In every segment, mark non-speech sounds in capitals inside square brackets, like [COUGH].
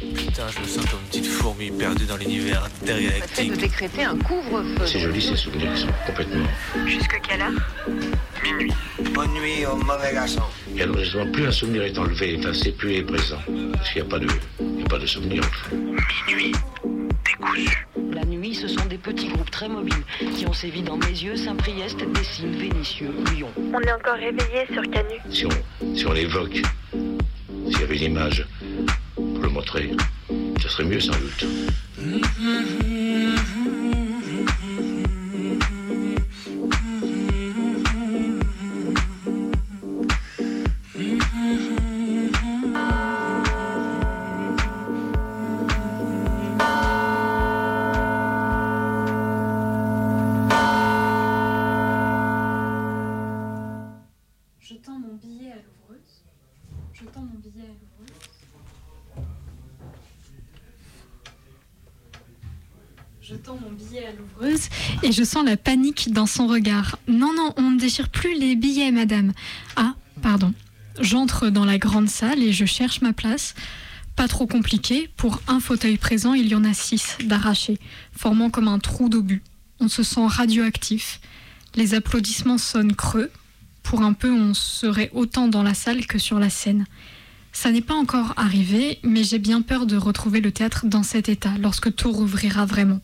Putain, je me sens comme une petite fourmi perdue dans l'univers fait intergalactique. de décréter un couvre-feu. C'est joli ces souvenirs qui sont complètement. Jusque quelle heure? Bonne nuit au mauvais garçon. Et alors justement, plus un souvenir est enlevé, effacé, plus il est présent. Parce qu'il n'y a pas de, il n'y a pas de souvenir. au fond. La nuit, ce sont des petits groupes très mobiles qui ont sévi dans mes yeux, Saint-Priest, Dessines, Vénissieux, Lyon. On est encore réveillé sur Canu. Si on, si on l'évoque, s'il y avait une image le montrer, ce serait mieux sans doute. Je dans son regard. Non, non, on ne déchire plus les billets, madame. Ah, pardon. J'entre dans la grande salle et je cherche ma place. Pas trop compliqué, pour un fauteuil présent, il y en a six d'arrachés, formant comme un trou d'obus. On se sent radioactif. Les applaudissements sonnent creux, pour un peu, on serait autant dans la salle que sur la scène. Ça n'est pas encore arrivé, mais j'ai bien peur de retrouver le théâtre dans cet état lorsque tout rouvrira vraiment.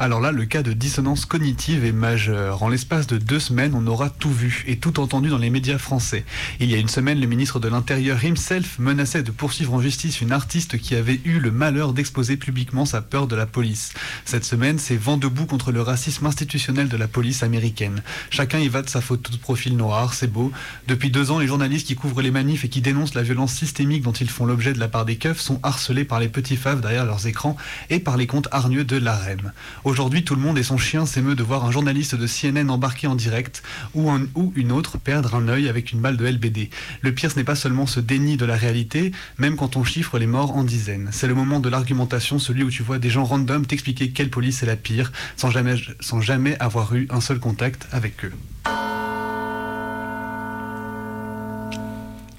Alors là, le cas de dissonance cognitive est majeur. En l'espace de deux semaines, on aura tout vu et tout entendu dans les médias français. Il y a une semaine, le ministre de l'Intérieur himself menaçait de poursuivre en justice une artiste qui avait eu le malheur d'exposer publiquement sa peur de la police. Cette semaine, c'est vent debout contre le racisme institutionnel de la police américaine. Chacun y va de sa photo de profil noir, c'est beau. Depuis deux ans, les journalistes qui couvrent les manifs et qui dénoncent la violence systémique dont ils font l'objet de la part des keufs sont harcelés par les petits faves derrière leurs écrans et par les comptes hargneux de l'AREM. Aujourd'hui, tout le monde et son chien s'émeut de voir un journaliste de CNN embarqué en direct ou, un- une autre perdre un œil avec une balle de LBD. Le pire, ce n'est pas seulement ce déni de la réalité, même quand on chiffre les morts en dizaines. C'est le moment de l'argumentation, celui où tu vois des gens random t'expliquer quelle police est la pire, sans jamais avoir eu un seul contact avec eux.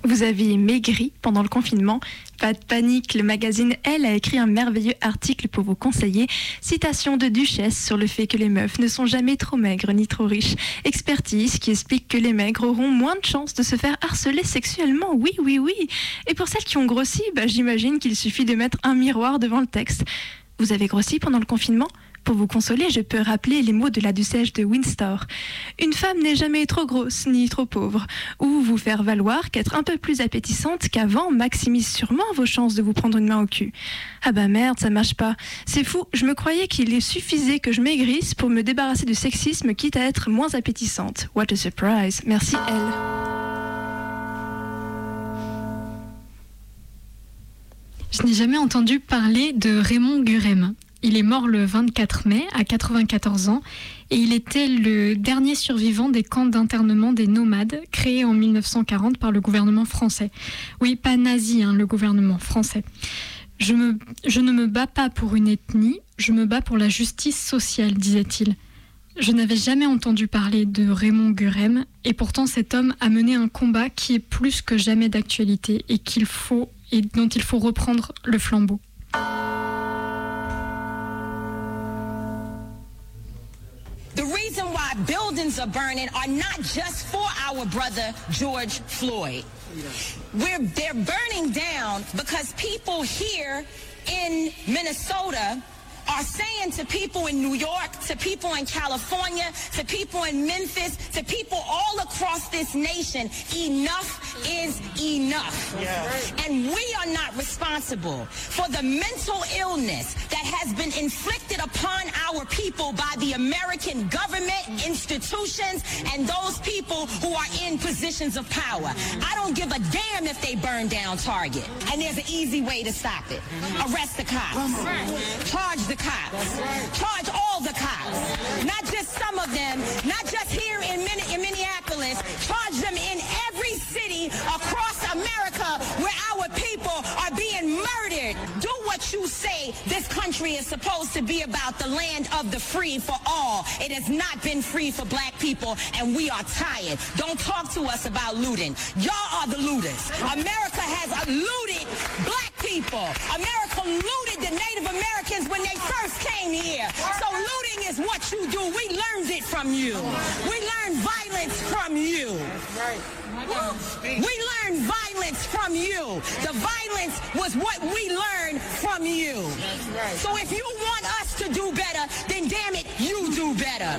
Vous aviez maigri pendant le confinement. Pas de panique, le magazine Elle a écrit un merveilleux article pour vous conseiller. Citation de Duchesse sur le fait que les meufs ne sont jamais trop maigres ni trop riches. Expertise qui explique que les maigres auront moins de chances de se faire harceler sexuellement. Oui, oui, oui. Et pour celles qui ont grossi, bah, j'imagine qu'il suffit de mettre un miroir devant le texte. Vous avez grossi pendant le confinement? Pour vous consoler, je peux rappeler les mots de la duchesse de Windsor. Une femme n'est jamais trop grosse ni trop pauvre. Ou vous faire valoir qu'être un peu plus appétissante qu'avant maximise sûrement vos chances de vous prendre une main au cul. Ah bah merde, ça marche pas. C'est fou, je me croyais qu'il suffisait que je maigrisse pour me débarrasser du sexisme quitte à être moins appétissante. What a surprise. Merci elle. Je n'ai jamais entendu parler de Raymond Gurem. Il est mort le 24 mai à 94 ans et il était le dernier survivant des camps d'internement des nomades créés en 1940 par le gouvernement français. Oui, pas nazi, hein, le gouvernement français. Je, me, je ne me bats pas pour une ethnie, je me bats pour la justice sociale, disait-il. Je n'avais jamais entendu parler de Raymond Gurem et pourtant cet homme a mené un combat qui est plus que jamais d'actualité et qu'il faut et dont il faut reprendre le flambeau. Buildings are burning are not just for our brother George Floyd. We're, they're burning down because people here in Minnesota are saying to people in New York, to people in California, to people in Memphis, to people all across this nation, enough is enough. And we are not responsible for the mental illness that has been inflicted upon our people by the American government, institutions, and those people who are in positions of power. I don't give a damn if they burn down Target. And there's an easy way to stop it. Arrest the cops. Charge the cops. Charge all the cops. Not just some of them, not just here in, Min- in Minneapolis. Charge them in every city across America where our people are being murdered. Do what you say this country is supposed to be about, the land of the free for all. It has not been free for black people, and we are tired. Don't talk to us about looting. Y'all are the looters. America has looted black people. America looted the Native Americans when they first came here. So looting is what you do. We learned it from you. We learned violence from you. We learned violence from you. The violence was what we learned from you. So if you want us to do better, then damn it, you do better.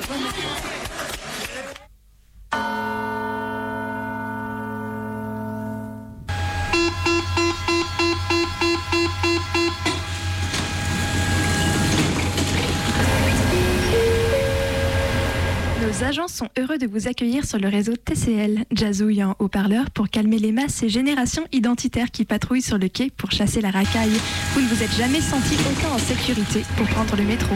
Nos agents sont heureux de vous accueillir sur le réseau TCL. Jazzouille en haut-parleur pour calmer les masses et générations identitaires qui patrouillent sur le quai pour chasser la racaille. Vous ne vous êtes jamais senti autant en sécurité pour prendre le métro.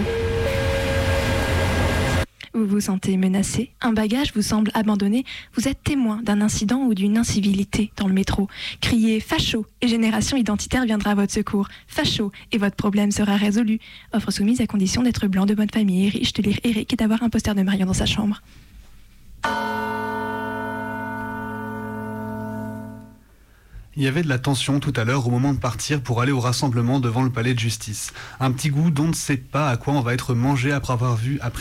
Vous vous sentez menacé, un bagage vous semble abandonné, vous êtes témoin d'un incident ou d'une incivilité dans le métro. Criez facho et Génération Identitaire viendra à votre secours. Facho et votre problème sera résolu. Offre soumise à condition d'être blanc, de bonne famille, riche, de lire Eric et d'avoir un poster de Marion dans sa chambre. Il y avait de la tension tout à l'heure au moment de partir pour aller au rassemblement devant le palais de justice. Un petit goût dont on ne sait pas à quoi on va être mangé après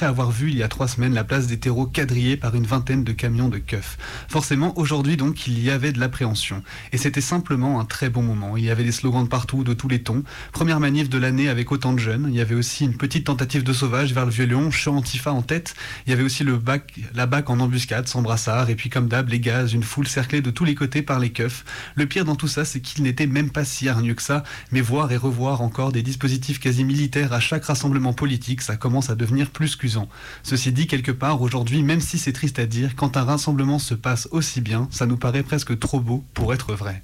avoir vu, il y a trois semaines la place des terreaux quadrillée par une vingtaine de camions de keufs. Forcément, aujourd'hui donc, il y avait de l'appréhension. Et c'était simplement un très bon moment. Il y avait des slogans de partout, de tous les tons. Première manif de l'année avec autant de jeunes. Il y avait aussi une petite tentative de sauvage vers le Vieux-Lyon, chant antifa en tête. Il y avait aussi le bac, la bac en embuscade, sans brassard. Et puis comme d'hab, les gaz, une foule cerclée de tous les côtés par les keufs. Le pire dans tout ça, c'est qu'il n'était même pas si hargneux que ça, mais voir et revoir encore des dispositifs quasi militaires à chaque rassemblement politique, ça commence à devenir plus qu'usant. Ceci dit, quelque part, aujourd'hui, même si c'est triste à dire, quand un rassemblement se passe aussi bien, ça nous paraît presque trop beau pour être vrai.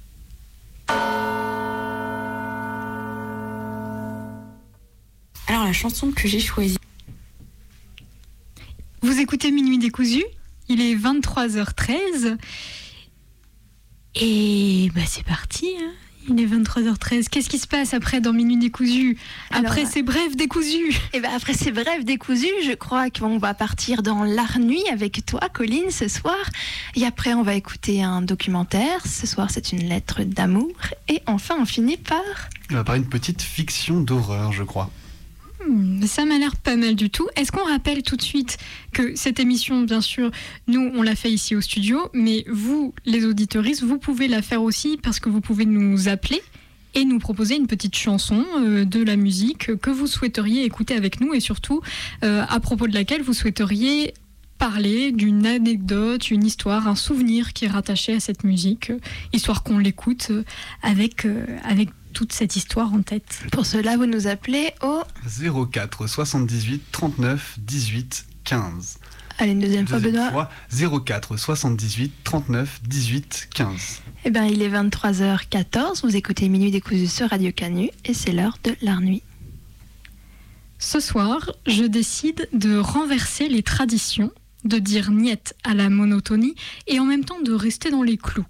Alors la chanson que j'ai choisie. Vous écoutez Minuit décousu, il est 23h13 et bah c'est parti. Hein. Il est 23h13. Qu'est-ce qui se passe après dans Minuit décousu Après Alors, ces brèves décousus Et ben après ces brèves décousus, je crois qu'on va partir dans l'art nuit avec toi, Colline, ce soir. Et après, on va écouter un documentaire. Ce soir, c'est une lettre d'amour. Et enfin, on finit par. Il va par une petite fiction d'horreur, je crois. Hmm, Ça m'a l'air pas mal du tout. Est-ce qu'on rappelle tout de suite que cette émission, bien sûr, nous, on l'a fait ici au studio, mais vous, les auditoristes, vous pouvez la faire aussi parce que vous pouvez nous appeler et nous proposer une petite chanson euh, de la musique que vous souhaiteriez écouter avec nous et surtout euh, à propos de laquelle vous souhaiteriez parler d'une anecdote, une histoire, un souvenir qui est rattaché à cette musique, histoire qu'on l'écoute avec, euh, avec toute cette histoire en tête. Pour cela, vous nous appelez au. 04 78 39 18 15. Allez, une deuxième fois, Deuxième Benoît. fois, 04 78 39 18 15. Eh bien, il est 23h14. Vous écoutez Minuit décousu sur Radio Canu. Et c'est l'heure de l'art nuit. Ce soir, je décide de renverser les traditions, de dire niette à la monotonie et en même temps de rester dans les clous.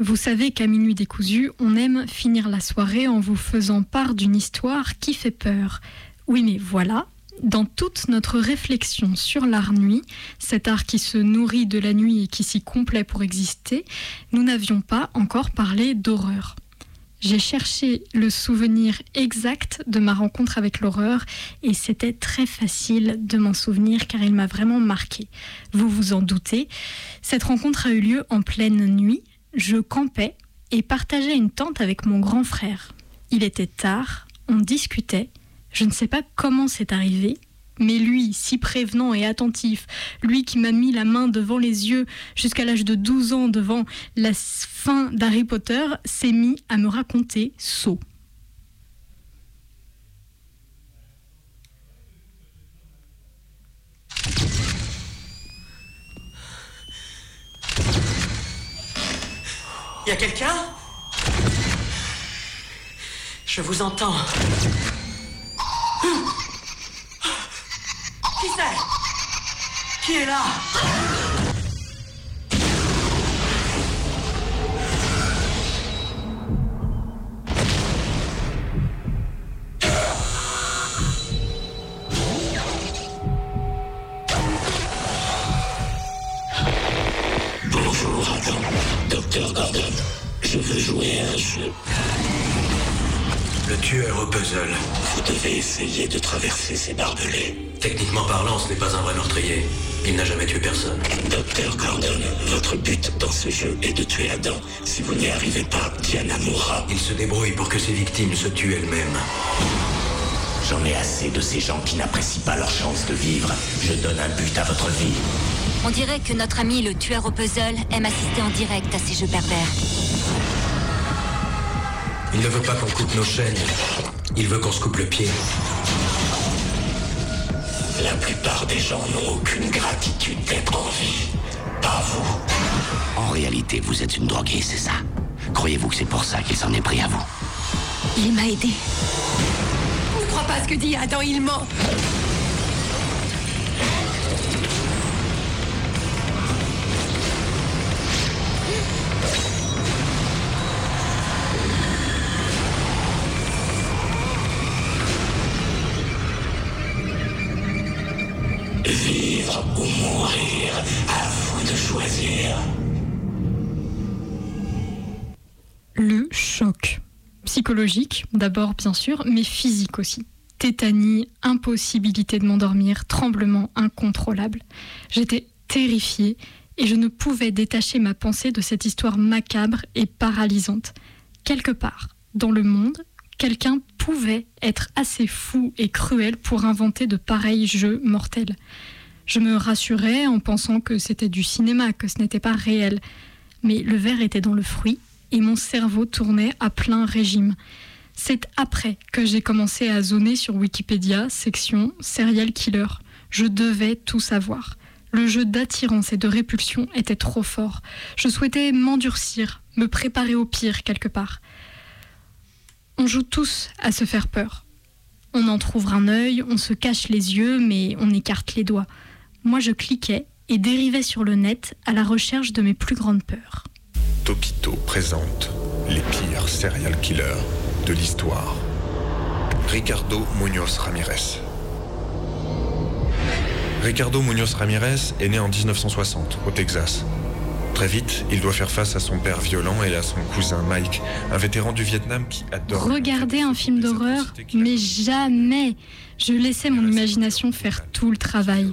Vous savez qu'à Minuit décousu, on aime finir la soirée en vous faisant part d'une histoire qui fait peur. Oui, mais voilà, dans toute notre réflexion sur l'art nuit, cet art qui se nourrit de la nuit et qui s'y complaît pour exister, nous n'avions pas encore parlé d'horreur. J'ai cherché le souvenir exact de ma rencontre avec l'horreur et c'était très facile de m'en souvenir car il m'a vraiment marqué. Vous vous en doutez, cette rencontre a eu lieu en pleine nuit. Je campais et partageais une tente avec mon grand frère. Il était tard, on discutait. Je ne sais pas comment c'est arrivé, mais lui, si prévenant et attentif, lui qui m'a mis la main devant les yeux jusqu'à l'âge de 12 ans devant la fin d'Harry Potter, s'est mis à me raconter Saut. Y a quelqu'un? Je vous entends. Qui c'est? Qui est là? Docteur Gordon, je veux jouer à un jeu. Le tueur au puzzle. Vous devez essayer de traverser ces barbelés. Techniquement parlant, ce n'est pas un vrai meurtrier. Il n'a jamais tué personne. Docteur Gordon, votre but dans ce jeu est de tuer Adam. Si vous n'y arrivez pas, Diana mourra. Il se débrouille pour que ses victimes se tuent elles-mêmes. J'en ai assez de ces gens qui n'apprécient pas leur chance de vivre. Je donne un but à votre vie. On dirait que notre ami le tueur au puzzle aime assister en direct à ces jeux pervers. Il ne veut pas qu'on coupe nos chaînes. Il veut qu'on se coupe le pied. La plupart des gens n'ont aucune gratitude d'être en vie. Pas vous. En réalité, vous êtes une droguée, c'est ça Croyez-vous que c'est pour ça qu'il s'en est pris à vous? Il m'a aidé. Ne crois pas ce que dit Adam, il ment. Mourir, à vous de choisir. Le choc. Psychologique, d'abord bien sûr, mais physique aussi. Tétanie, impossibilité de m'endormir, tremblement incontrôlable. J'étais terrifiée et je ne pouvais détacher ma pensée de cette histoire macabre et paralysante. Quelque part, dans le monde, quelqu'un pouvait être assez fou et cruel pour inventer de pareils jeux mortels. Je me rassurais en pensant que c'était du cinéma, que ce n'était pas réel. Mais le verre était dans le fruit et mon cerveau tournait à plein régime. C'est après que j'ai commencé à zoner sur Wikipédia, section serial killer. Je devais tout savoir. Le jeu d'attirance et de répulsion était trop fort. Je souhaitais m'endurcir, me préparer au pire quelque part. On joue tous à se faire peur. On en trouve un œil, on se cache les yeux, mais on écarte les doigts. Moi, je cliquais et dérivais sur le net à la recherche de mes plus grandes peurs. Topito présente les pires serial killers de l'histoire. Ricardo Munoz Ramirez. Ricardo Munoz Ramirez est né en 1960 au Texas. Très vite, il doit faire face à son père violent et à son cousin Mike, un vétéran du Vietnam qui adore. Regarder un film d'horreur, mais jamais Je laissais mon imagination faire tout le travail.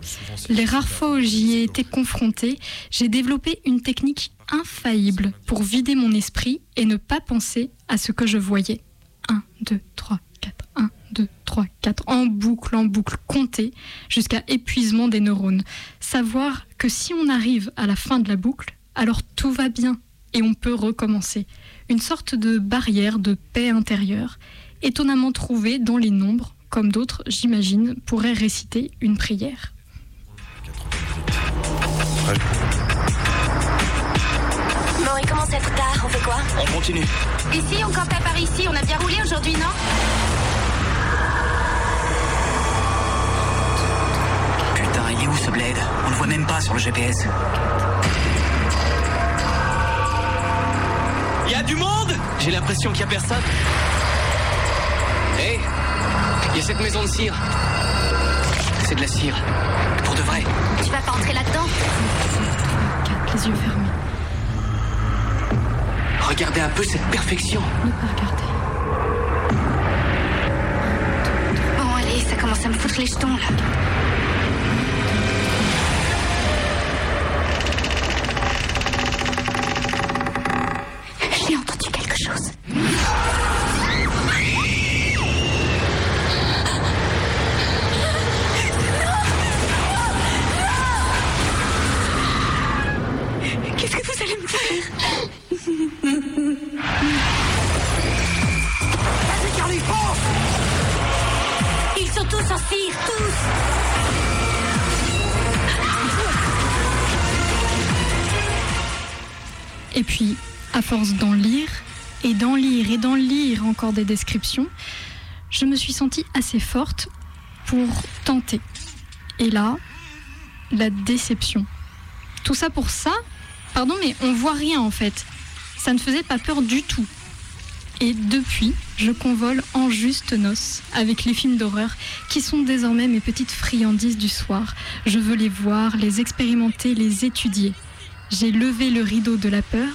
Les rares fois où j'y ai été confrontée, j'ai développé une technique infaillible pour vider mon esprit et ne pas penser à ce que je voyais. 1, 2, 3, 4, 1, 2, 3, 4, en boucle, en boucle, compter jusqu'à épuisement des neurones. Savoir que si on arrive à la fin de la boucle, alors tout va bien et on peut recommencer. Une sorte de barrière de paix intérieure, étonnamment trouvée dans les nombres, comme d'autres, j'imagine, pourraient réciter une prière. Bon, il commence à être tard, on fait quoi On continue. Ici, on campait par ici, on a bien roulé aujourd'hui, non Putain, il est où ce bled? On le voit même pas sur le GPS. Du monde J'ai l'impression qu'il y a personne. Hé Il y a cette maison de cire. C'est de la cire. Pour de vrai. Tu vas pas entrer là-dedans? Les yeux fermés. Regardez un peu cette perfection. Ne pas regarder. Bon, allez, ça commence à me foutre les jetons, là. Des descriptions, je me suis sentie assez forte pour tenter. Et là, la déception. Tout ça pour ça Pardon, mais on voit rien en fait. Ça ne faisait pas peur du tout. Et depuis, je convole en juste noces avec les films d'horreur qui sont désormais mes petites friandises du soir. Je veux les voir, les expérimenter, les étudier. J'ai levé le rideau de la peur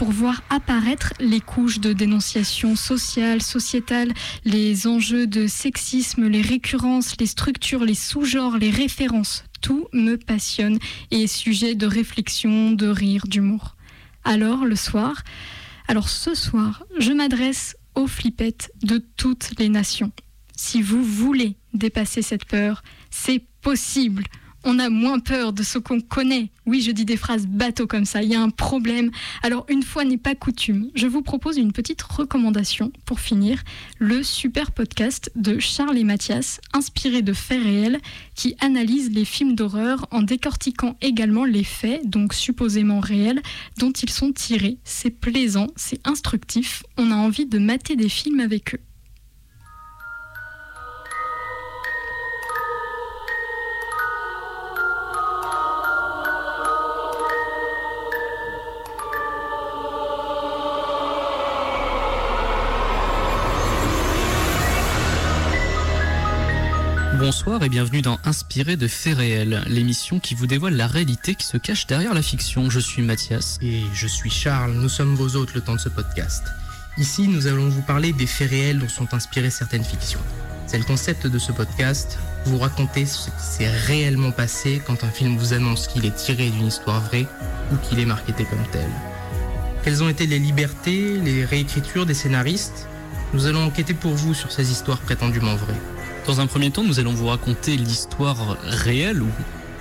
pour voir apparaître les couches de dénonciation sociale, sociétale, les enjeux de sexisme, les récurrences, les structures, les sous-genres, les références. Tout me passionne et est sujet de réflexion, de rire, d'humour. Alors, le soir, alors ce soir, je m'adresse aux flippettes de toutes les nations. Si vous voulez dépasser cette peur, c'est possible on a moins peur de ce qu'on connaît. Oui, je dis des phrases bateaux comme ça, il y a un problème. Alors, une fois n'est pas coutume, je vous propose une petite recommandation pour finir, le super podcast de Charles et Mathias, inspiré de faits réels, qui analyse les films d'horreur en décortiquant également les faits, donc supposément réels, dont ils sont tirés. C'est plaisant, c'est instructif, on a envie de mater des films avec eux. Bonsoir et bienvenue dans Inspiré de faits réels, l'émission qui vous dévoile la réalité qui se cache derrière la fiction. Je suis Mathias. Et je suis Charles, nous sommes vos hôtes le temps de ce podcast. Ici, nous allons vous parler des faits réels dont sont inspirées certaines fictions. C'est le concept de ce podcast, vous raconter ce qui s'est réellement passé quand un film vous annonce qu'il est tiré d'une histoire vraie ou qu'il est marketé comme tel. Quelles ont été les libertés, les réécritures des scénaristes? Nous allons enquêter pour vous sur ces histoires prétendument vraies. Dans un premier temps, nous allons vous raconter l'histoire réelle, ou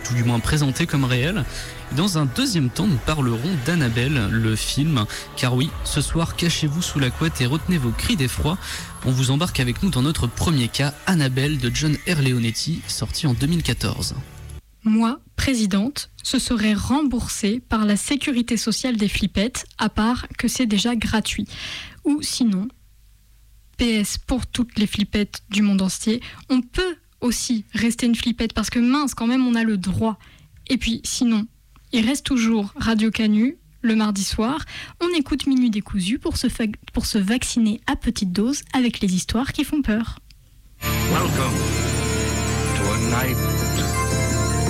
tout du moins présentée comme réelle. Dans un deuxième temps, nous parlerons d'Annabelle, le film. Car oui, ce soir, cachez-vous sous la couette et retenez vos cris d'effroi. On vous embarque avec nous dans notre premier cas, Annabelle de John R. Leonetti, sorti en 2014. Moi, présidente, ce serait remboursé par la sécurité sociale des flippettes, à part que c'est déjà gratuit. Ou sinon, PS pour toutes les flippettes du monde entier. On peut aussi rester une flippette parce que mince, quand même, on a le droit. Et puis sinon, il reste toujours Radio Canu le mardi soir. On écoute Minuit décousu pour se, pour se vacciner à petite dose avec les histoires qui font peur. Welcome to a night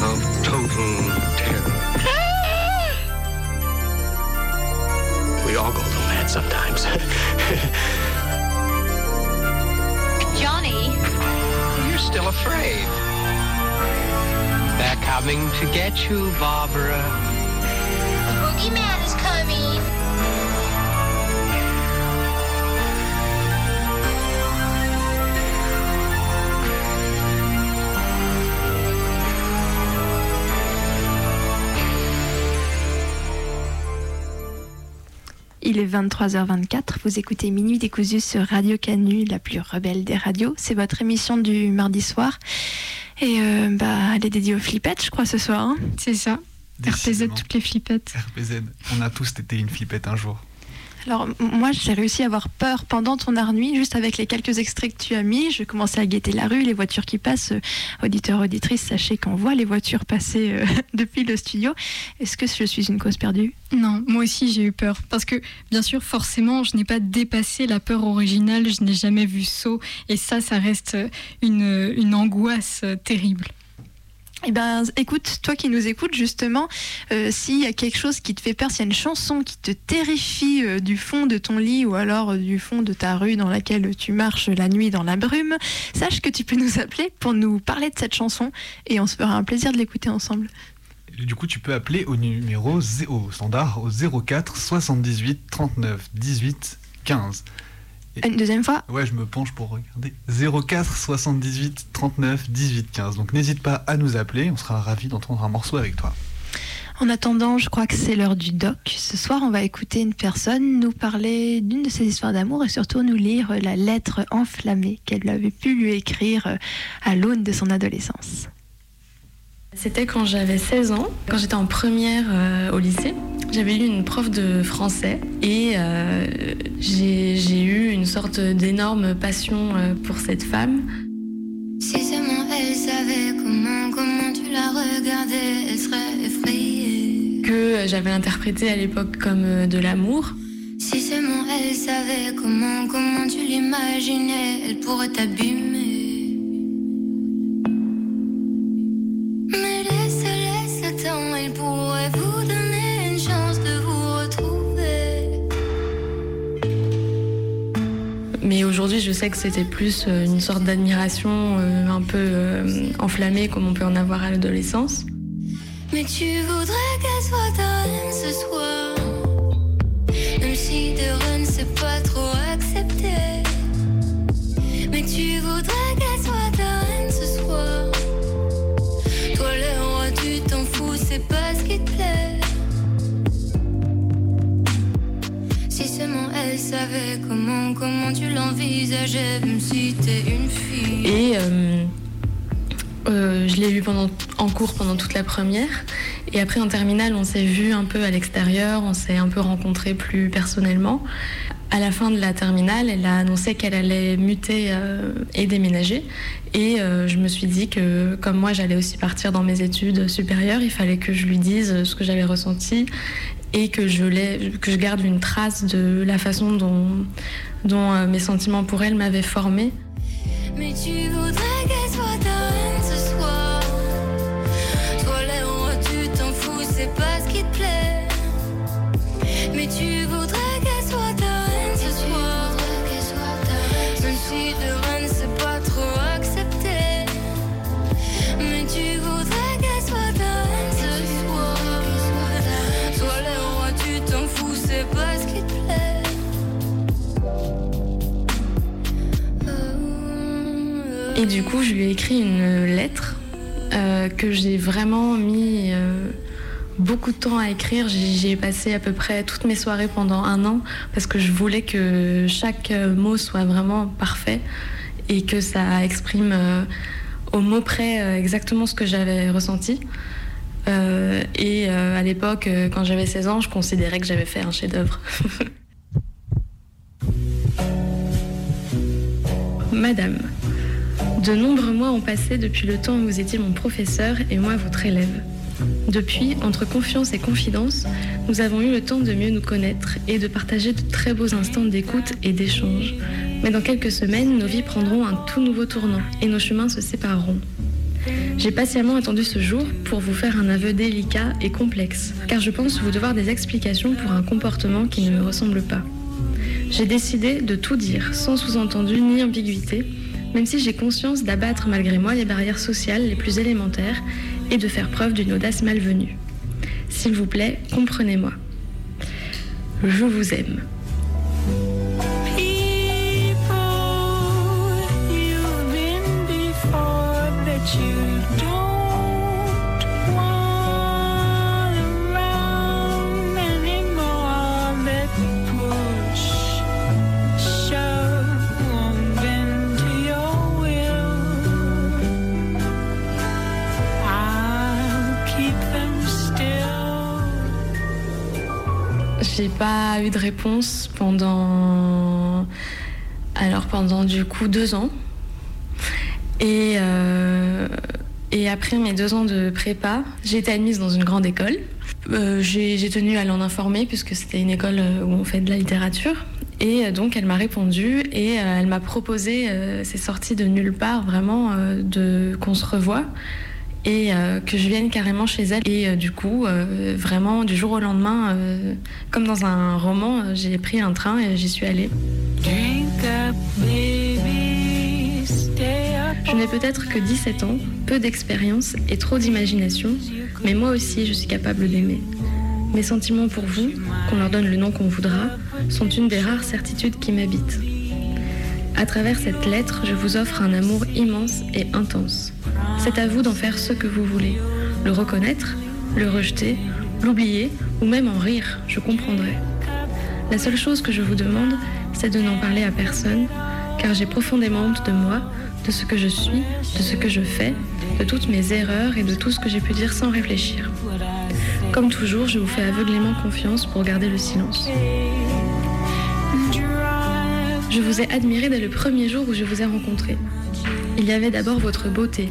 of total terror. [GASPS] We all go a little mad sometimes. [LAUGHS] Johnny. You're still afraid. They're coming to get you, Barbara. The boogeyman is coming. Il est 23h24, vous écoutez Minuit décousu sur Radio Canu, la plus rebelle des radios. C'est votre émission du mardi soir. Et euh, bah, elle est dédiée aux flippettes, je crois, ce soir. hein. C'est ça. RPZ, toutes les flippettes. RPZ, on a tous été une flippette un jour. Alors, moi, j'ai réussi à avoir peur pendant ton art nuit, juste avec les quelques extraits que tu as mis. Je commençais à guetter la rue, les voitures qui passent. Euh, Auditeurs, auditrices, sachez qu'on voit les voitures passer euh, [LAUGHS] depuis le studio. Est-ce que je suis une cause perdue? Non, moi aussi j'ai eu peur. Parce que, bien sûr, forcément, je n'ai pas dépassé la peur originale, je n'ai jamais vu saut. Et ça, ça reste une, une angoisse euh, terrible. Eh ben, écoute, toi qui nous écoutes justement, euh, s'il y a quelque chose qui te fait peur, s'il y a une chanson qui te terrifie euh, du fond de ton lit ou alors euh, du fond de ta rue dans laquelle tu marches la nuit dans la brume, sache que tu peux nous appeler pour nous parler de cette chanson et on se fera un plaisir de l'écouter ensemble. Du coup, tu peux appeler au numéro zé- au standard au 04 78 39 18 15. Une deuxième fois Ouais, je me penche pour regarder. 04 78 39 18 15. Donc n'hésite pas à nous appeler, on sera ravis d'entendre un morceau avec toi. En attendant, je crois que c'est l'heure du doc. Ce soir, on va écouter une personne nous parler d'une de ses histoires d'amour et surtout nous lire la lettre enflammée qu'elle avait pu lui écrire euh, à l'aune de son adolescence. C'était quand j'avais 16 ans, quand j'étais en première euh, au lycée. J'avais eu une prof de français et euh, j'ai eu une sorte d'énorme passion euh, pour cette femme. Si seulement elle savait comment, comment tu la regardais, elle serait effrayée. que j'avais interprété à l'époque comme de l'amour. Si seulement elle savait comment, comment tu l'imaginais, elle pourrait t'abîmer. il pourrait vous donner une chance de vous retrouver. Mais aujourd'hui, je sais que c'était plus euh, une sorte d'admiration euh, un peu euh, enflammée comme on peut en avoir à l'adolescence. Mais tu voudrais qu'elle soit ta reine ce soir. Même si de reine, c'est pas trop accepté. Mais tu voudrais. Si seulement elle savait comment, tu l'envisageais, si t'es une fille. Et euh, euh, je l'ai pendant, en cours pendant toute la première. Et après en terminale, on s'est vu un peu à l'extérieur, on s'est un peu rencontrés plus personnellement. À la fin de la terminale, elle a annoncé qu'elle allait muter euh, et déménager. Et euh, je me suis dit que comme moi, j'allais aussi partir dans mes études supérieures, il fallait que je lui dise ce que j'avais ressenti et que je, que garde une trace de la façon dont, euh, mes sentiments pour elle m'avaient formée. Et du coup, je lui ai écrit une lettre euh, que j'ai vraiment mis euh, beaucoup de temps à écrire. J'ai passé à peu près toutes mes soirées pendant un an parce que je voulais que chaque euh, mot soit vraiment parfait et que ça exprime au mot près exactement ce que j'avais ressenti. Et à l'époque, quand j'avais 16 ans, je considérais que j'avais fait un chef-d'œuvre. [LAUGHS] Madame, de nombreux mois ont passé depuis le temps où vous étiez mon professeur et moi votre élève. Depuis, entre confiance et confidence, nous avons eu le temps de mieux nous connaître et de partager de très beaux instants d'écoute et d'échange. Mais dans quelques semaines, nos vies prendront un tout nouveau tournant et nos chemins se sépareront. J'ai patiemment attendu ce jour pour vous faire un aveu délicat et complexe, car je pense vous devoir des explications pour un comportement qui ne me ressemble pas. J'ai décidé de tout dire, sans sous-entendu ni ambiguïté, même si j'ai conscience d'abattre malgré moi les barrières sociales les plus élémentaires et de faire preuve d'une audace malvenue. S'il vous plaît, comprenez-moi. Je vous aime. Eu de réponse pendant. Alors, pendant du coup deux ans. Et, euh, et après mes deux ans de prépa, j'ai été admise dans une grande école. Euh, j'ai tenu à l'en informer puisque c'était une école euh, où on fait de la littérature. Et donc elle m'a répondu et elle m'a proposé, c'est sorti de nulle part vraiment, de qu'on se revoie et euh, que je vienne carrément chez elle. Et euh, du coup, euh, vraiment du jour au lendemain, comme dans un roman, j'ai pris un train et j'y suis allée. Je n'ai peut-être que 17 ans, peu d'expérience et trop d'imagination, mais moi aussi je suis capable d'aimer. Mes sentiments pour vous, qu'on leur donne le nom qu'on voudra, sont une des rares certitudes qui m'habitent. À travers cette lettre, je vous offre un amour immense et intense. C'est à vous d'en faire ce que vous voulez. Le reconnaître, le rejeter, l'oublier ou même en rire, je comprendrai. La seule chose que je vous demande, c'est de n'en parler à personne, car j'ai profondément honte de moi, de ce que je suis, de ce que je fais, de toutes mes erreurs et de tout ce que j'ai pu dire sans réfléchir. Comme toujours, je vous fais aveuglément confiance pour garder le silence. Je vous ai admiré dès le premier jour où je vous ai rencontré. Il y avait d'abord votre beauté,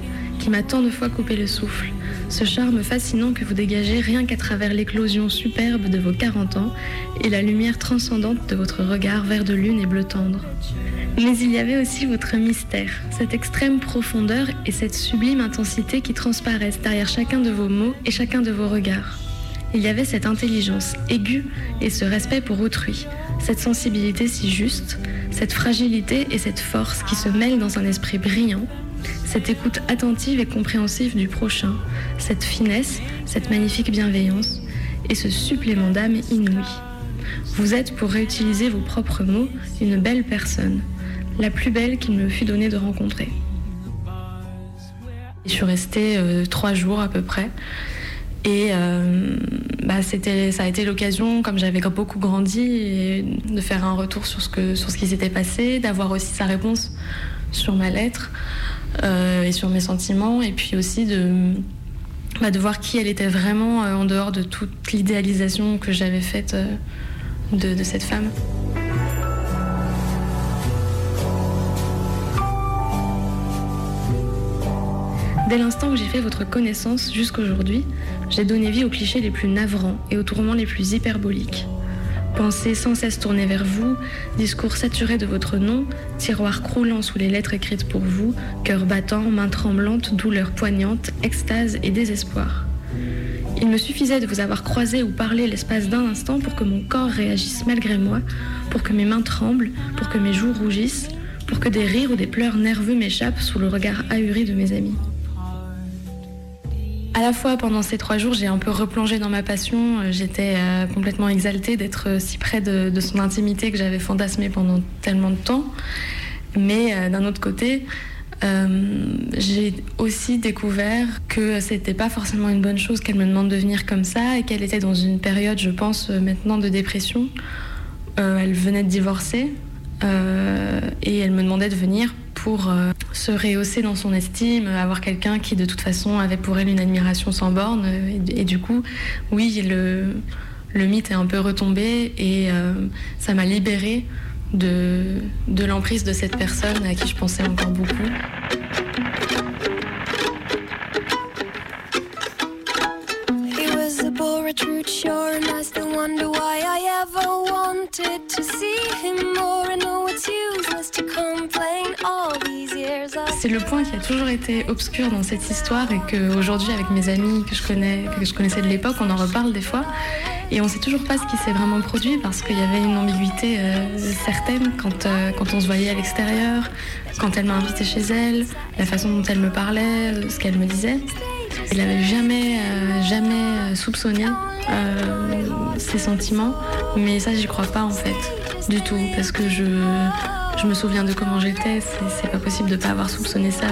m'a tant de fois coupé le souffle, ce charme fascinant que vous dégagez rien qu'à travers l'éclosion superbe de vos 40 ans et la lumière transcendante de votre regard vert de lune et bleu tendre. Mais il y avait aussi votre mystère, cette extrême profondeur et cette sublime intensité qui transparaissent derrière chacun de vos mots et chacun de vos regards. Il y avait cette intelligence aiguë et ce respect pour autrui, cette sensibilité si juste, cette fragilité et cette force qui se mêlent dans un esprit brillant, cette écoute attentive et compréhensive du prochain, cette finesse, cette magnifique bienveillance et ce supplément d'âme inouï. Vous êtes, pour réutiliser vos propres mots, une belle personne, la plus belle qu'il me fut donné de rencontrer. Je suis restée euh, trois jours à peu près. Et euh, bah, c'était, ça a été l'occasion, comme j'avais beaucoup grandi, de faire un retour sur ce, qui s'était passé, d'avoir aussi sa réponse sur ma lettre et sur mes sentiments, et puis aussi de, bah, voir qui elle était vraiment euh, en dehors de toute l'idéalisation que j'avais faite euh, de, de cette femme. Dès l'instant où j'ai fait votre connaissance jusqu'aujourd'hui, j'ai donné vie aux clichés les plus navrants et aux tourments les plus hyperboliques. Pensées sans cesse tournées vers vous, discours saturés de votre nom, tiroirs croulant sous les lettres écrites pour vous, cœur battant, mains tremblantes, douleurs poignantes, extase et désespoir. Il me suffisait de vous avoir croisé ou parlé l'espace d'un instant pour que mon corps réagisse malgré moi, pour que mes mains tremblent, pour que mes joues rougissent, pour que des rires ou des pleurs nerveux m'échappent sous le regard ahuri de mes amis. À la fois, pendant ces trois jours, j'ai un peu replongé dans ma passion. Euh, J'étais euh, complètement exaltée d'être euh, si près de, son intimité que j'avais fantasmé pendant tellement de temps. Mais d'un autre côté, j'ai aussi découvert que c'était pas forcément une bonne chose qu'elle me demande de venir comme ça et qu'elle était dans une période, je pense, maintenant de dépression. Elle venait de divorcer et elle me demandait de venir pour euh, se rehausser dans son estime, avoir quelqu'un qui de toute façon avait pour elle une admiration sans borne. euh, Et, et du coup, oui, le, le mythe est un peu retombé et euh, ça m'a libérée de, de l'emprise de cette personne à qui je pensais encore beaucoup. Was a boy, a true sure, and I still wonder why I ever wanted to see him more. I know it's useless to complain all these years. I C'est le point qui a toujours été obscur dans cette histoire et qu'aujourd'hui, avec mes amis que je, connais, que je connaissais de l'époque, on en reparle des fois. Et on ne sait toujours pas ce qui s'est vraiment produit parce qu'il y avait une ambiguïté euh, certaine quand, euh, quand on se voyait à l'extérieur, quand elle m'a invité chez elle, la façon dont elle me parlait, euh, ce qu'elle me disait. Elle n'avait jamais, euh, jamais euh, soupçonné euh, ses sentiments, mais ça, j'y crois pas en fait, du tout, parce que je, je me souviens de comment j'étais, c'est pas possible de pas avoir soupçonné ça.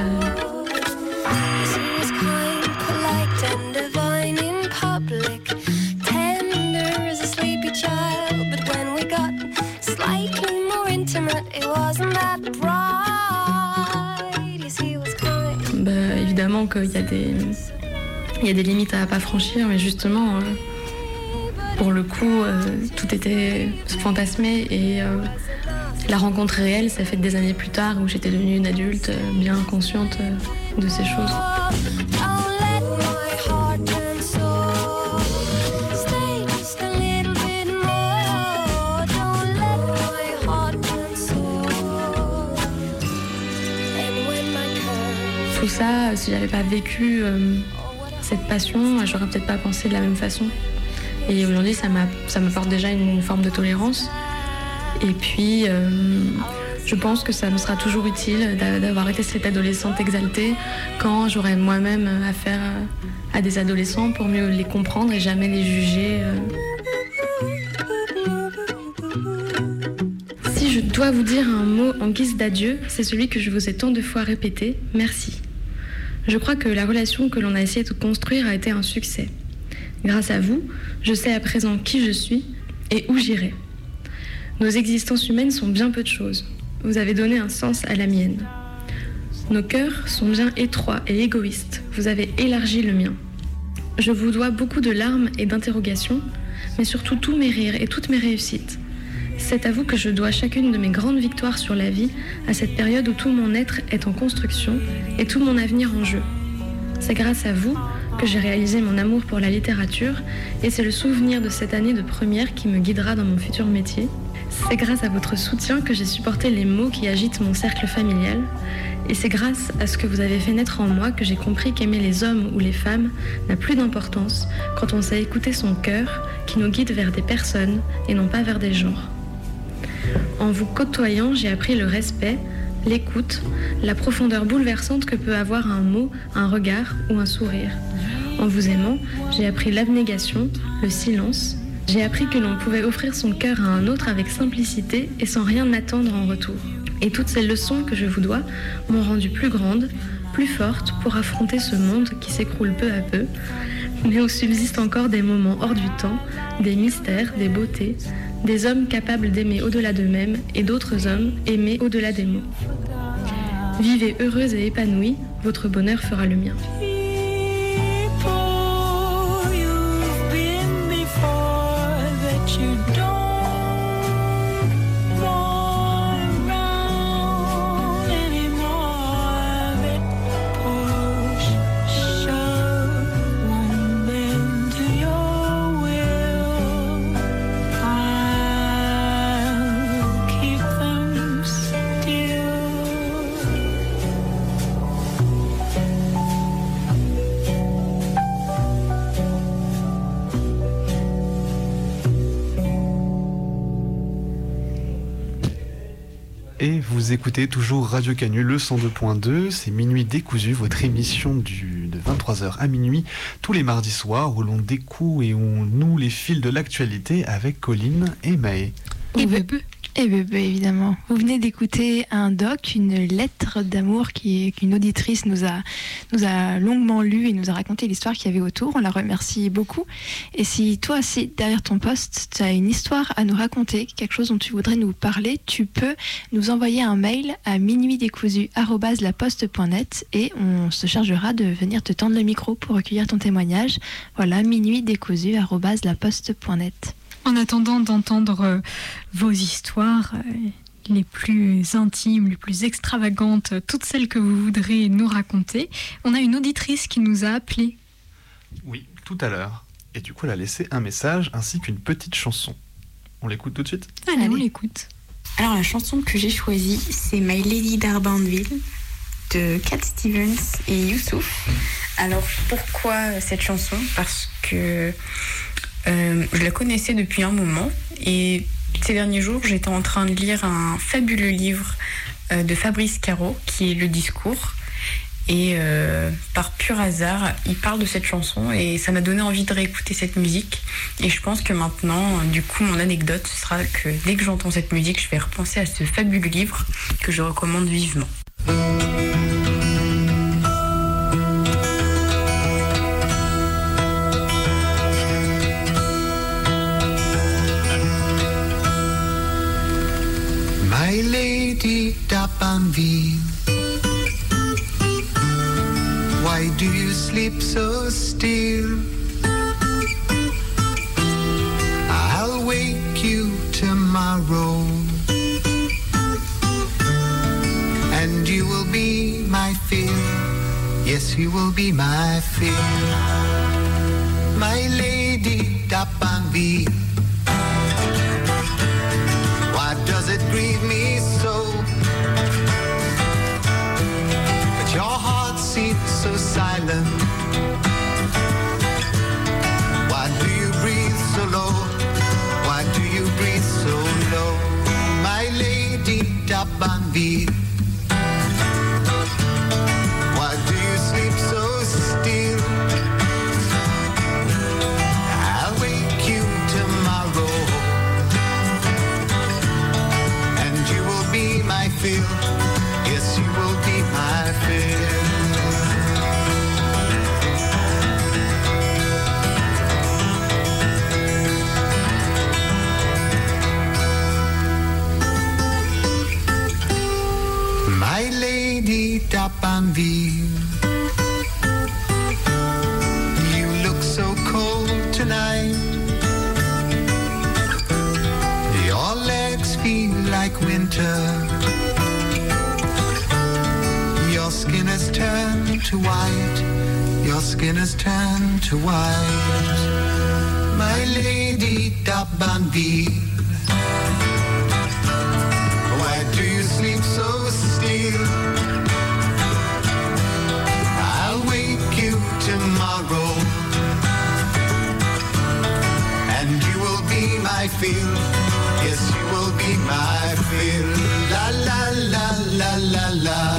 Bah, évidemment qu'il y a des, il y a des limites à pas franchir, mais justement, euh, pour le coup, euh, tout était fantasmé et euh, la rencontre réelle, ça fait des années plus tard où j'étais devenue une adulte bien consciente de ces choses. Tout ça, si j'avais pas vécu cette passion, j'aurais peut-être pas pensé de la même façon. Et aujourd'hui, ça m'a- ça m'apporte déjà une forme de tolérance. Et puis, euh, je pense que ça me sera toujours utile d'a- d'avoir été cette adolescente exaltée quand j'aurai moi-même affaire à, à des adolescents pour mieux les comprendre et jamais les juger. euh. Si je dois vous dire un mot en guise d'adieu, c'est celui que je vous ai tant de fois répété, merci. Je crois que la relation que l'on a essayé de construire a été un succès. Grâce à vous, je sais à présent qui je suis et où j'irai. Nos existences humaines sont bien peu de choses. Vous avez donné un sens à la mienne. Nos cœurs sont bien étroits et égoïstes. Vous avez élargi le mien. Je vous dois beaucoup de larmes et d'interrogations, mais surtout tous mes rires et toutes mes réussites. C'est à vous que je dois chacune de mes grandes victoires sur la vie, à cette période où tout mon être est en construction et tout mon avenir en jeu. C'est grâce à vous que j'ai réalisé mon amour pour la littérature et c'est le souvenir de cette année de première qui me guidera dans mon futur métier. C'est grâce à votre soutien que j'ai supporté les maux qui agitent mon cercle familial. Et c'est grâce à ce que vous avez fait naître en moi que j'ai compris qu'aimer les hommes ou les femmes n'a plus d'importance quand on sait écouter son cœur qui nous guide vers des personnes et non pas vers des genres. En vous côtoyant, j'ai appris le respect, l'écoute, la profondeur bouleversante que peut avoir un mot, un regard ou un sourire. En vous aimant, j'ai appris l'abnégation, le silence. J'ai appris que l'on pouvait offrir son cœur à un autre avec simplicité et sans rien attendre en retour. Et toutes ces leçons que je vous dois m'ont rendue plus grande, plus forte pour affronter ce monde qui s'écroule peu à peu, mais où subsistent encore des moments hors du temps, des mystères, des beautés, des hommes capables d'aimer au-delà d'eux-mêmes et d'autres hommes aimés au-delà des mots. Vivez heureuse et épanouie, votre bonheur fera le mien. Vous écoutez toujours Radio Canu, le 102.2, c'est Minuit décousu, votre émission du, de 23h à minuit, tous les mardis soirs, où l'on découe et où on noue les fils de l'actualité avec Colline et Maë. Et bébé. Et bébé, évidemment. Vous venez d'écouter un doc, une lettre d'amour qu'une auditrice nous a, nous a longuement lu et nous a raconté l'histoire qu'il y avait autour. On la remercie beaucoup. Et si toi aussi, derrière ton poste, tu as une histoire à nous raconter, quelque chose dont tu voudrais nous parler, tu peux nous envoyer un mail à minuitdécousu.laposte.net et on se chargera de venir te tendre le micro pour recueillir ton témoignage. Voilà, minuitdécousu.laposte.net. En attendant d'entendre euh, vos histoires euh, les plus intimes, les plus extravagantes, euh, toutes celles que vous voudrez nous raconter, on a une auditrice qui nous a appelé. Oui, tout à l'heure. Et du coup, elle a laissé un message ainsi qu'une petite chanson. On l'écoute tout de suite? Allez, on l'écoute. Alors la chanson que j'ai choisie, c'est My Lady d'Arbanville de Cat Stevens et Youssouf. Alors pourquoi cette chanson? Parce que euh, je la connaissais depuis un moment et ces derniers jours j'étais en train de lire un fabuleux livre euh, de Fabrice Caro qui est Le Discours. Et euh, par pur hasard, il parle de cette chanson et ça m'a donné envie de réécouter cette musique. Et je pense que maintenant, du coup, mon anecdote, sera que dès que j'entends cette musique, je vais repenser à ce fabuleux livre que je recommande vivement. d'Abanville, why do you sleep so still? I'll wake you tomorrow, and you will be my fear. Yes, you will be my fear. My lady d'Abanville. d'Abanville, you look so cold tonight. Your legs feel like winter. Your skin has turned to white. Your skin has turned to white. My lady d'Abanville. feel. Yes, you will be my feel. La la la la la la.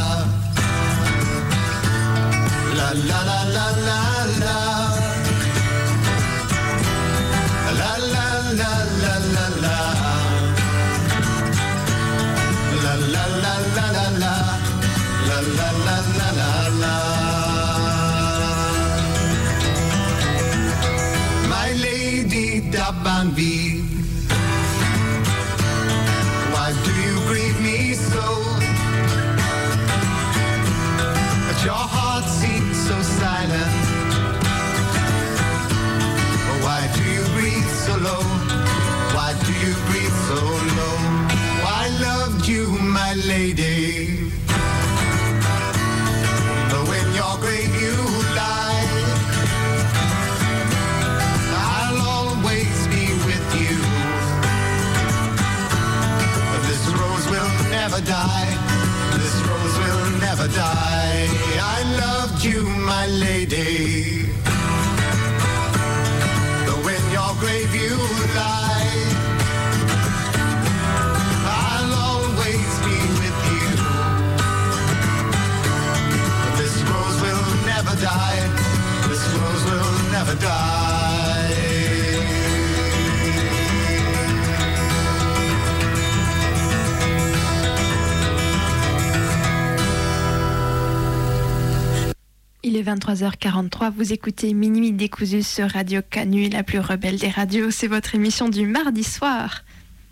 23h43, vous écoutez Minuit décousu sur Radio Canu, la plus rebelle des radios. C'est votre émission du mardi soir.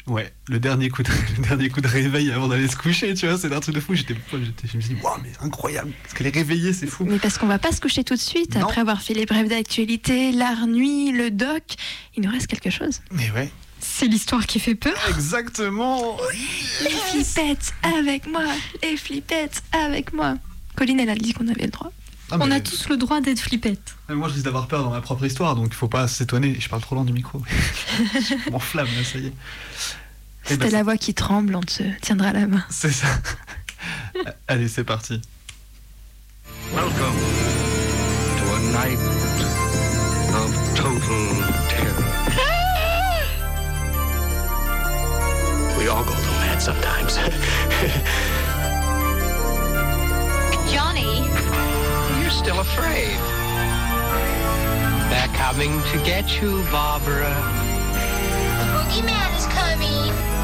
Ouais, le dernier coup de, [LAUGHS] le dernier coup de réveil avant d'aller se coucher, tu vois, c'est un truc de fou. J'étais, j'étais- je me suis dit, waouh, mais incroyable, parce qu'elle est réveillée, c'est fou. Mais parce qu'on va pas se coucher tout de suite, Non. après avoir fait les brèves d'actualité, l'art nuit, le doc, il nous reste quelque chose. Mais ouais. C'est l'histoire qui fait peur. Exactement. Les flippettes avec moi, les flippettes avec moi. Colline, elle a dit qu'on avait le droit. Ah, On mais- a tous le droit d'être flippettes. Mais Moi, je risque d'avoir peur dans ma propre histoire, donc il faut pas s'étonner. Je parle trop loin du micro. je m'enflamme, là, ça y est. Eh C'était ben, la voix qui tremble, on te tiendra la main. c'est ça. [LAUGHS] Allez, c'est parti. Welcome to a night of total terror. We all go a little mad sometimes. [LAUGHS] Johnny, still afraid. They're coming to get you, Barbara. the boogeyman is coming.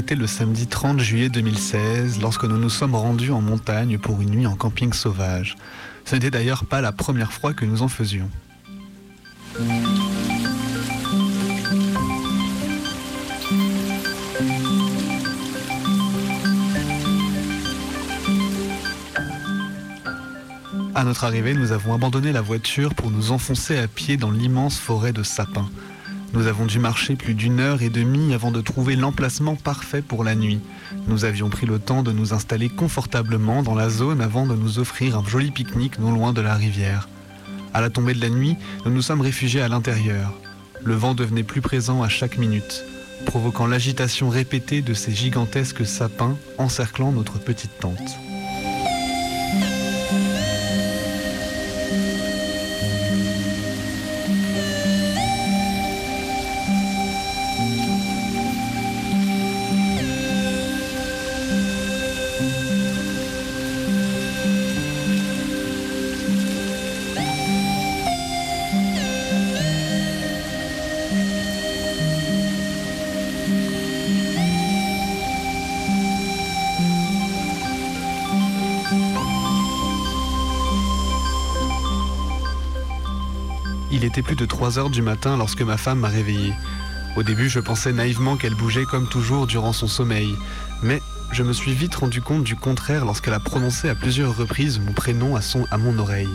C'était le samedi 30 juillet 2016 lorsque nous nous sommes rendus en montagne pour une nuit en camping sauvage. Ce n'était d'ailleurs pas la première fois que nous en faisions. À notre arrivée, nous avons abandonné la voiture pour nous enfoncer à pied dans l'immense forêt de sapins. Nous avons dû marcher plus d'une heure et demie avant de trouver l'emplacement parfait pour la nuit. Nous avions pris le temps de nous installer confortablement dans la zone avant de nous offrir un joli pique-nique non loin de la rivière. À la tombée de la nuit, nous nous sommes réfugiés à l'intérieur. Le vent devenait plus présent à chaque minute, provoquant l'agitation répétée de ces gigantesques sapins encerclant notre petite tente. Il était plus de 3 heures du matin lorsque ma femme m'a réveillé. Au début, je pensais naïvement qu'elle bougeait comme toujours durant son sommeil, mais je me suis vite rendu compte du contraire lorsqu'elle a prononcé à plusieurs reprises mon prénom à, à mon oreille.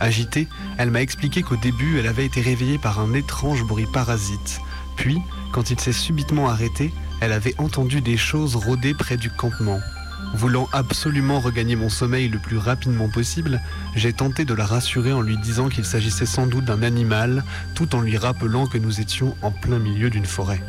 Agitée, elle m'a expliqué qu'au début, elle avait été réveillée par un étrange bruit parasite. Puis, quand il s'est subitement arrêté, elle avait entendu des choses rôder près du campement. Voulant absolument regagner mon sommeil le plus rapidement possible, j'ai tenté de la rassurer en lui disant qu'il s'agissait sans doute d'un animal, tout en lui rappelant que nous étions en plein milieu d'une forêt.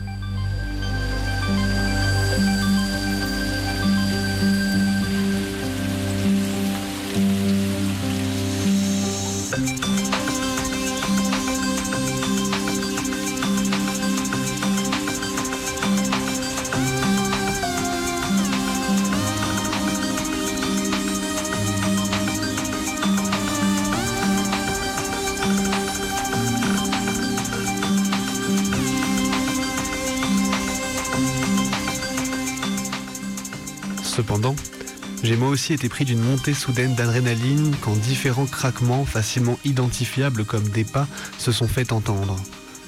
Moi aussi été pris d'une montée soudaine d'adrénaline quand différents craquements facilement identifiables comme des pas se sont fait entendre.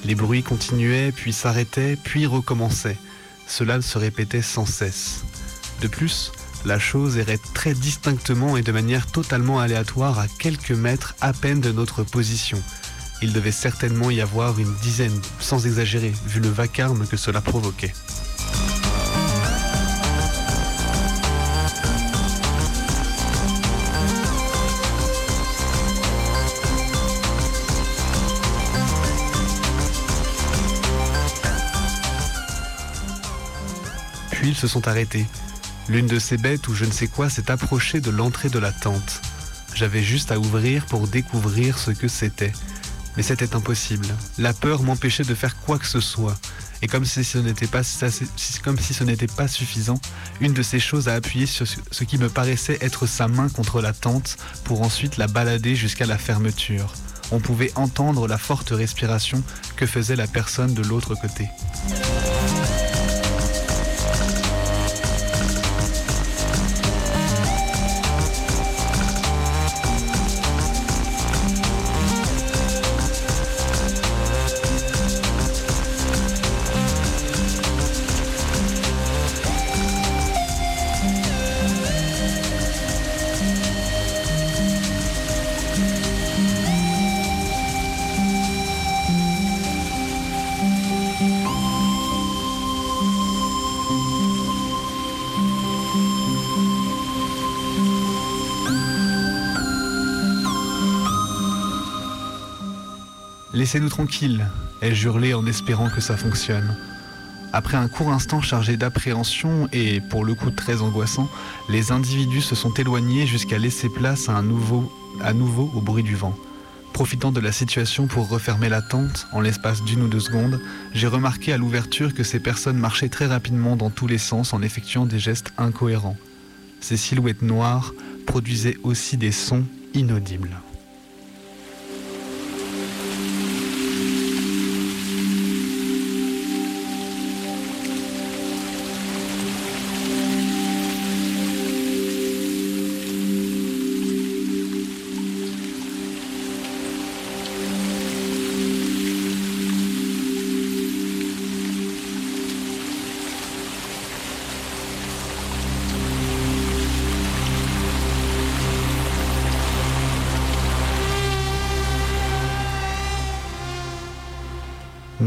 Les bruits continuaient, puis s'arrêtaient, puis recommençaient. Cela se répétait sans cesse. De plus, la chose errait très distinctement et de manière totalement aléatoire à quelques mètres à peine de notre position. Il devait certainement y avoir une dizaine, sans exagérer, vu le vacarme que cela provoquait. Se sont arrêtés. L'une de ces bêtes ou je ne sais quoi s'est approchée de l'entrée de la tente. J'avais juste à ouvrir pour découvrir ce que c'était. Mais c'était impossible. La peur m'empêchait de faire quoi que ce soit. Et comme si ce n'était pas, comme si ce n'était pas suffisant, une de ces choses a appuyé sur ce qui me paraissait être sa main contre la tente pour ensuite la balader jusqu'à la fermeture. On pouvait entendre la forte respiration que faisait la personne de l'autre côté. Laissez-nous tranquilles, ai-je hurlé en espérant que ça fonctionne. Après un court instant chargé d'appréhension et pour le coup très angoissant, les individus se sont éloignés jusqu'à laisser place à, nouveau, à nouveau au bruit du vent. Profitant de la situation pour refermer la tente, en l'espace d'une ou deux secondes, j'ai remarqué à l'ouverture que ces personnes marchaient très rapidement dans tous les sens en effectuant des gestes incohérents. Ces silhouettes noires produisaient aussi des sons inaudibles.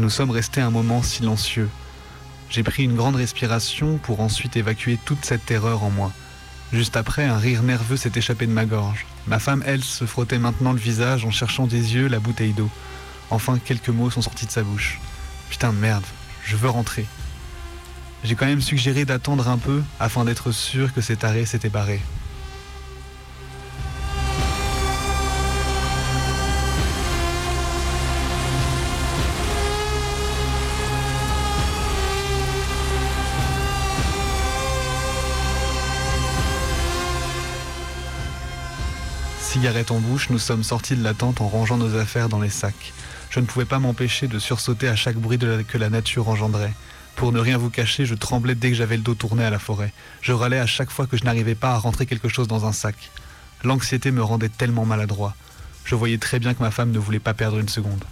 Nous sommes restés un moment silencieux. J'ai pris une grande respiration pour ensuite évacuer toute cette terreur en moi. Juste après, un rire nerveux s'est échappé de ma gorge. Ma femme, elle, se frottait maintenant le visage en cherchant des yeux la bouteille d'eau. Enfin, quelques mots sont sortis de sa bouche. Putain de merde, je veux rentrer. J'ai quand même suggéré d'attendre un peu afin d'être sûr que cet arrêt s'était barré. Cigarette en bouche, nous sommes sortis de la tente en rangeant nos affaires dans les sacs. Je ne pouvais pas m'empêcher de sursauter à chaque bruit que la nature engendrait. Pour ne rien vous cacher, je tremblais dès que j'avais le dos tourné à la forêt. Je râlais à chaque fois que je n'arrivais pas à rentrer quelque chose dans un sac. L'anxiété me rendait tellement maladroit. Je voyais très bien que ma femme ne voulait pas perdre une seconde.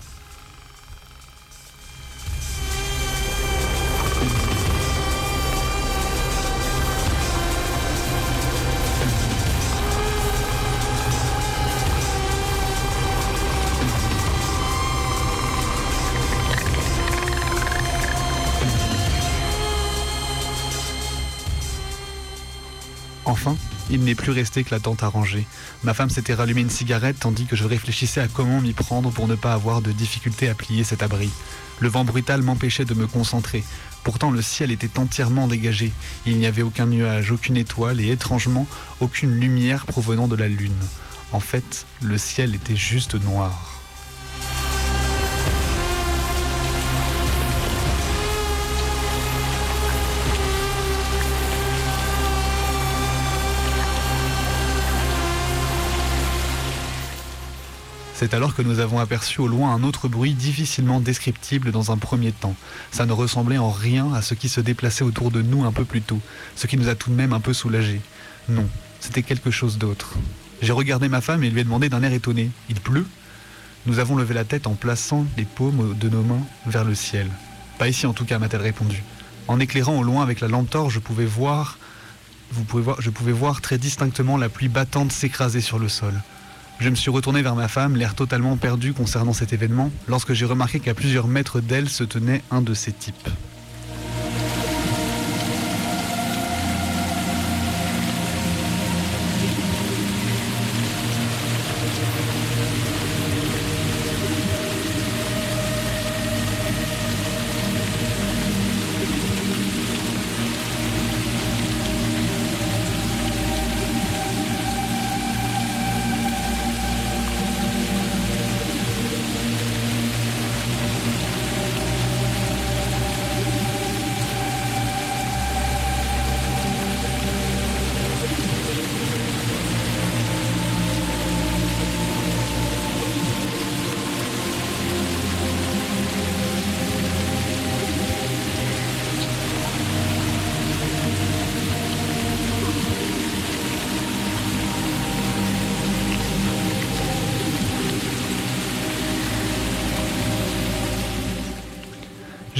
Il n'est plus resté que la tente à ranger. Ma femme s'était rallumée une cigarette tandis que je réfléchissais à comment m'y prendre pour ne pas avoir de difficulté à plier cet abri. Le vent brutal m'empêchait de me concentrer. Pourtant le ciel était entièrement dégagé. Il n'y avait aucun nuage, aucune étoile et étrangement aucune lumière provenant de la lune. En fait, le ciel était juste noir. C'est alors que nous avons aperçu au loin un autre bruit difficilement descriptible dans un premier temps. Ça ne ressemblait en rien à ce qui se déplaçait autour de nous un peu plus tôt, ce qui nous a tout de même un peu soulagés. Non, c'était quelque chose d'autre. J'ai regardé ma femme et lui ai demandé d'un air étonné Il pleut? Nous avons levé la tête en plaçant les paumes de nos mains vers le ciel. Pas ici en tout cas, m'a-t-elle répondu. En éclairant au loin avec la lampe torche, je pouvais voir, voir, je pouvais voir très distinctement la pluie battante s'écraser sur le sol. Je me suis retourné vers ma femme, l'air totalement perdu concernant cet événement, lorsque j'ai remarqué qu'à plusieurs mètres d'elle se tenait un de ces types.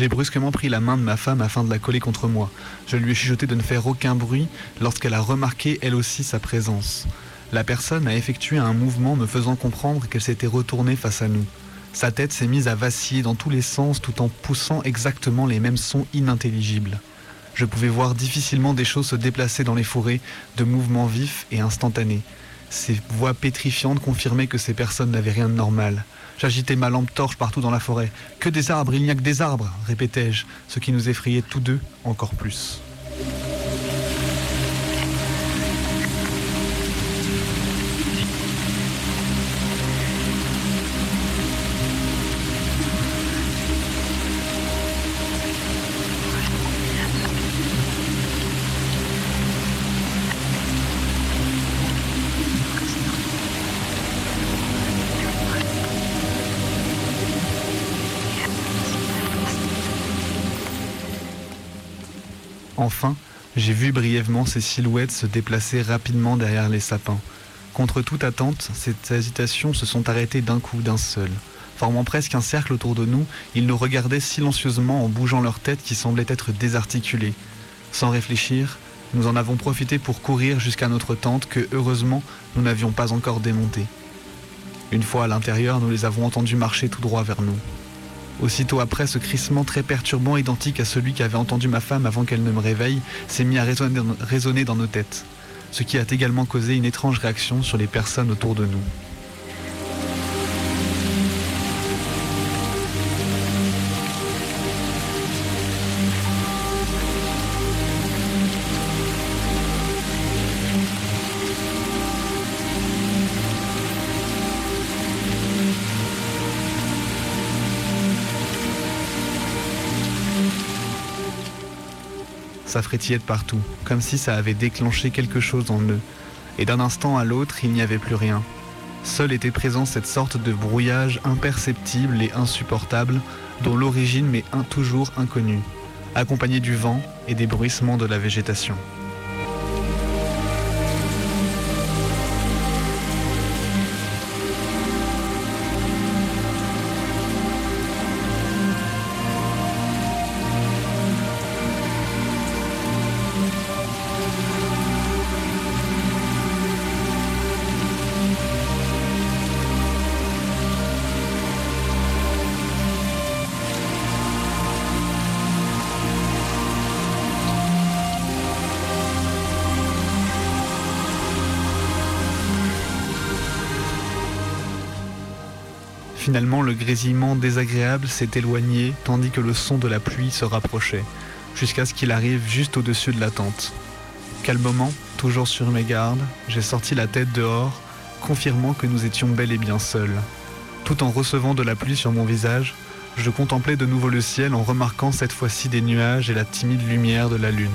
J'ai brusquement pris la main de ma femme afin de la coller contre moi. Je lui ai chuchoté de ne faire aucun bruit lorsqu'elle a remarqué elle aussi sa présence. La personne a effectué un mouvement me faisant comprendre qu'elle s'était retournée face à nous. Sa tête s'est mise à vaciller dans tous les sens tout en poussant exactement les mêmes sons inintelligibles. Je pouvais voir difficilement des choses se déplacer dans les forêts, de mouvements vifs et instantanés. Ces voix pétrifiantes confirmaient que ces personnes n'avaient rien de normal. J'agitais ma lampe torche partout dans la forêt. Que des arbres, il n'y a que des arbres, répétai-je, ce qui nous effrayait tous deux encore plus. Enfin, j'ai vu brièvement ces silhouettes se déplacer rapidement derrière les sapins. Contre toute attente, ces hésitations se sont arrêtées d'un coup, d'un seul. Formant presque un cercle autour de nous, ils nous regardaient silencieusement en bougeant leurs têtes qui semblaient être désarticulées. Sans réfléchir, nous en avons profité pour courir jusqu'à notre tente que, heureusement, nous n'avions pas encore démontée. Une fois à l'intérieur, nous les avons entendus marcher tout droit vers nous. Aussitôt après, ce crissement très perturbant, identique à celui qu'avait entendu ma femme avant qu'elle ne me réveille, s'est mis à résonner dans, nos têtes, ce qui a également causé une étrange réaction sur les personnes autour de nous. Ça frétillait de partout, comme si ça avait déclenché quelque chose en eux. Et d'un instant à l'autre, il n'y avait plus rien. Seul était présent cette sorte de brouillage imperceptible et insupportable, dont l'origine m'est toujours inconnue, accompagné du vent et des bruissements de la végétation. Finalement, le grésillement désagréable s'est éloigné tandis que le son de la pluie se rapprochait, jusqu'à ce qu'il arrive juste au-dessus de la tente. Calmement, toujours sur mes gardes, j'ai sorti la tête dehors, confirmant que nous étions bel et bien seuls. Tout en recevant de la pluie sur mon visage, je contemplais de nouveau le ciel en remarquant cette fois-ci des nuages et la timide lumière de la lune.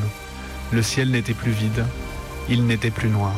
Le ciel n'était plus vide, il n'était plus noir.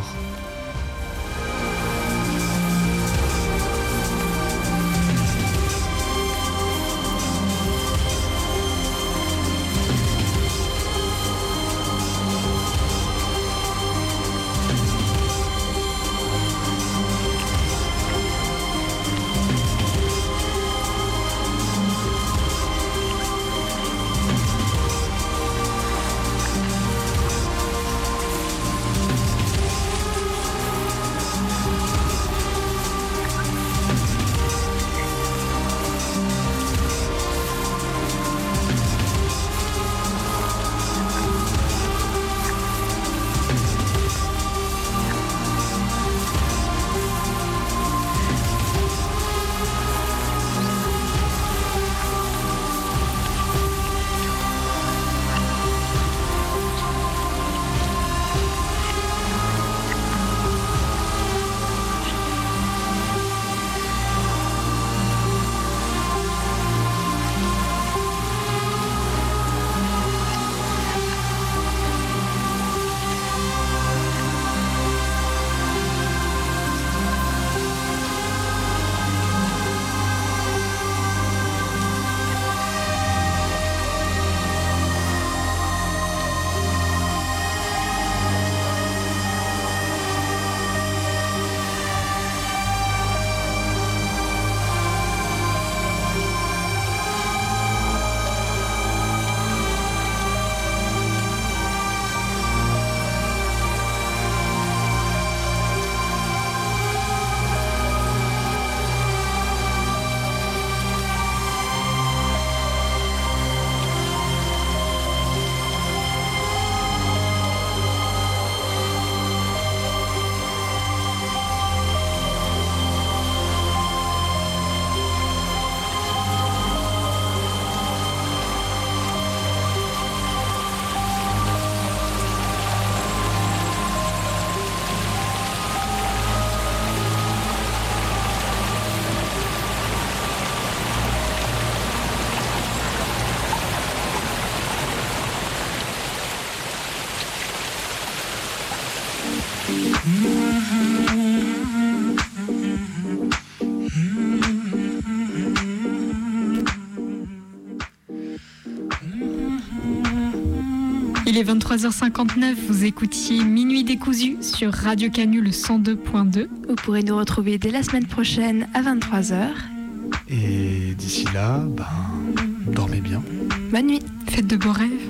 Il est 23h59, vous écoutiez Minuit décousu sur Radio Canu le 102.2. Vous pourrez nous retrouver dès la semaine prochaine à 23h. Et d'ici là, ben, dormez bien. Bonne nuit. Faites de beaux rêves.